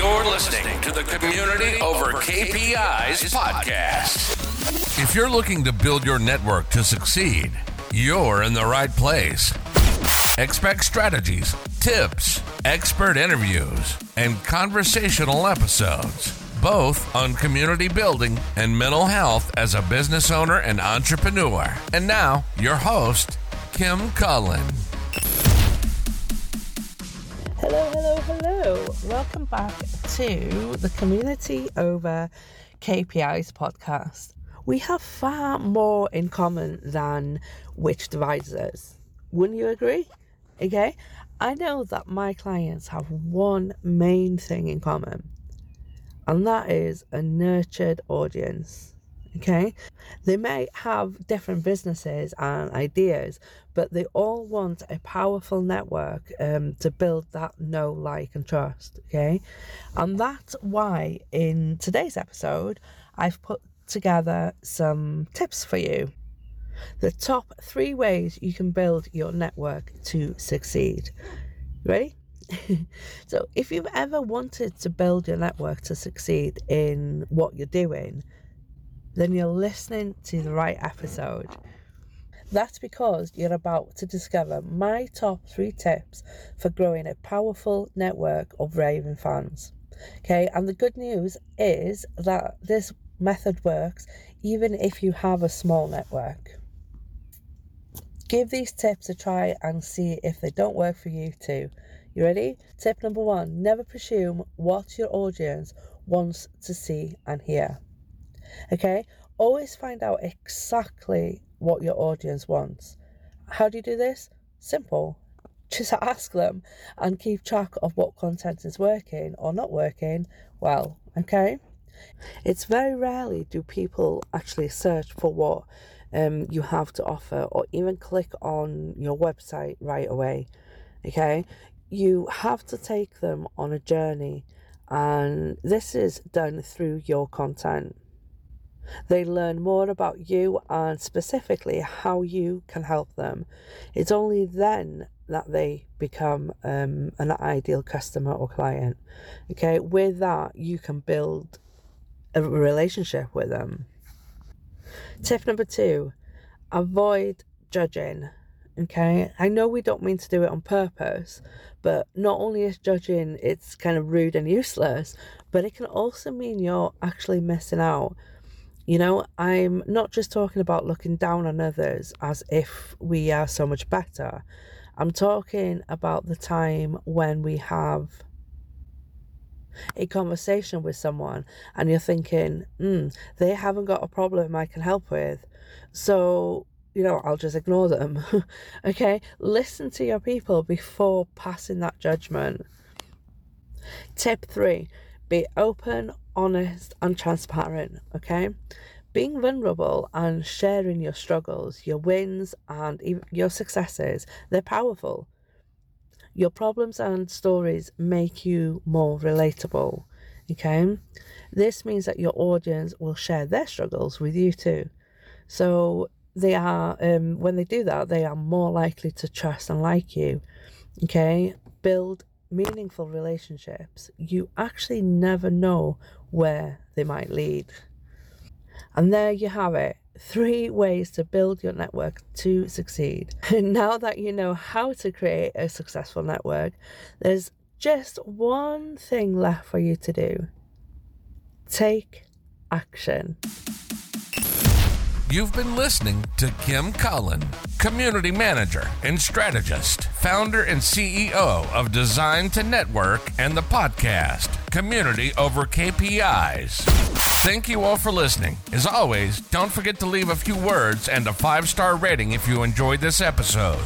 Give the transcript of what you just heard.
You're listening to the Community Over KPIs podcast. If you're looking to build your network to succeed, you're in the right place. Expect strategies, tips, expert interviews, and conversational episodes, both on community building and mental health as a business owner and entrepreneur. And now, your host, Kim Cullen. Hello, hello, hello. Welcome back to the Community Over KPIs podcast. We have far more in common than which divides us. Wouldn't you agree? Okay. I know that my clients have one main thing in common, and that is a nurtured audience. Okay, they may have different businesses and ideas, but they all want a powerful network um, to build that know, like, and trust. Okay, and that's why in today's episode, I've put together some tips for you. The top three ways you can build your network to succeed. Ready? so, if you've ever wanted to build your network to succeed in what you're doing, then you're listening to the right episode. That's because you're about to discover my top three tips for growing a powerful network of raving fans. Okay, and the good news is that this method works even if you have a small network. Give these tips a try and see if they don't work for you too. You ready? Tip number one never presume what your audience wants to see and hear. Okay, always find out exactly what your audience wants. How do you do this? Simple. Just ask them and keep track of what content is working or not working well. Okay, it's very rarely do people actually search for what um, you have to offer or even click on your website right away. Okay, you have to take them on a journey, and this is done through your content. They learn more about you and specifically how you can help them. It's only then that they become um, an ideal customer or client. Okay, with that, you can build a relationship with them. Tip number two avoid judging. Okay, I know we don't mean to do it on purpose, but not only is judging it's kind of rude and useless, but it can also mean you're actually missing out you know, I'm not just talking about looking down on others as if we are so much better. I'm talking about the time when we have a conversation with someone and you're thinking, hmm, they haven't got a problem I can help with. So, you know, I'll just ignore them. okay? Listen to your people before passing that judgment. Tip three be open, honest, and transparent, okay? Being vulnerable and sharing your struggles, your wins, and your successes, they're powerful. Your problems and stories make you more relatable, okay? This means that your audience will share their struggles with you too. So they are, um, when they do that, they are more likely to trust and like you, okay? Build meaningful relationships, you actually never know where they might lead. And there you have it three ways to build your network to succeed. now that you know how to create a successful network, there's just one thing left for you to do take action. You've been listening to Kim Cullen, Community Manager and Strategist, founder and CEO of Design to Network and the podcast, Community Over KPIs. Thank you all for listening. As always, don't forget to leave a few words and a five star rating if you enjoyed this episode.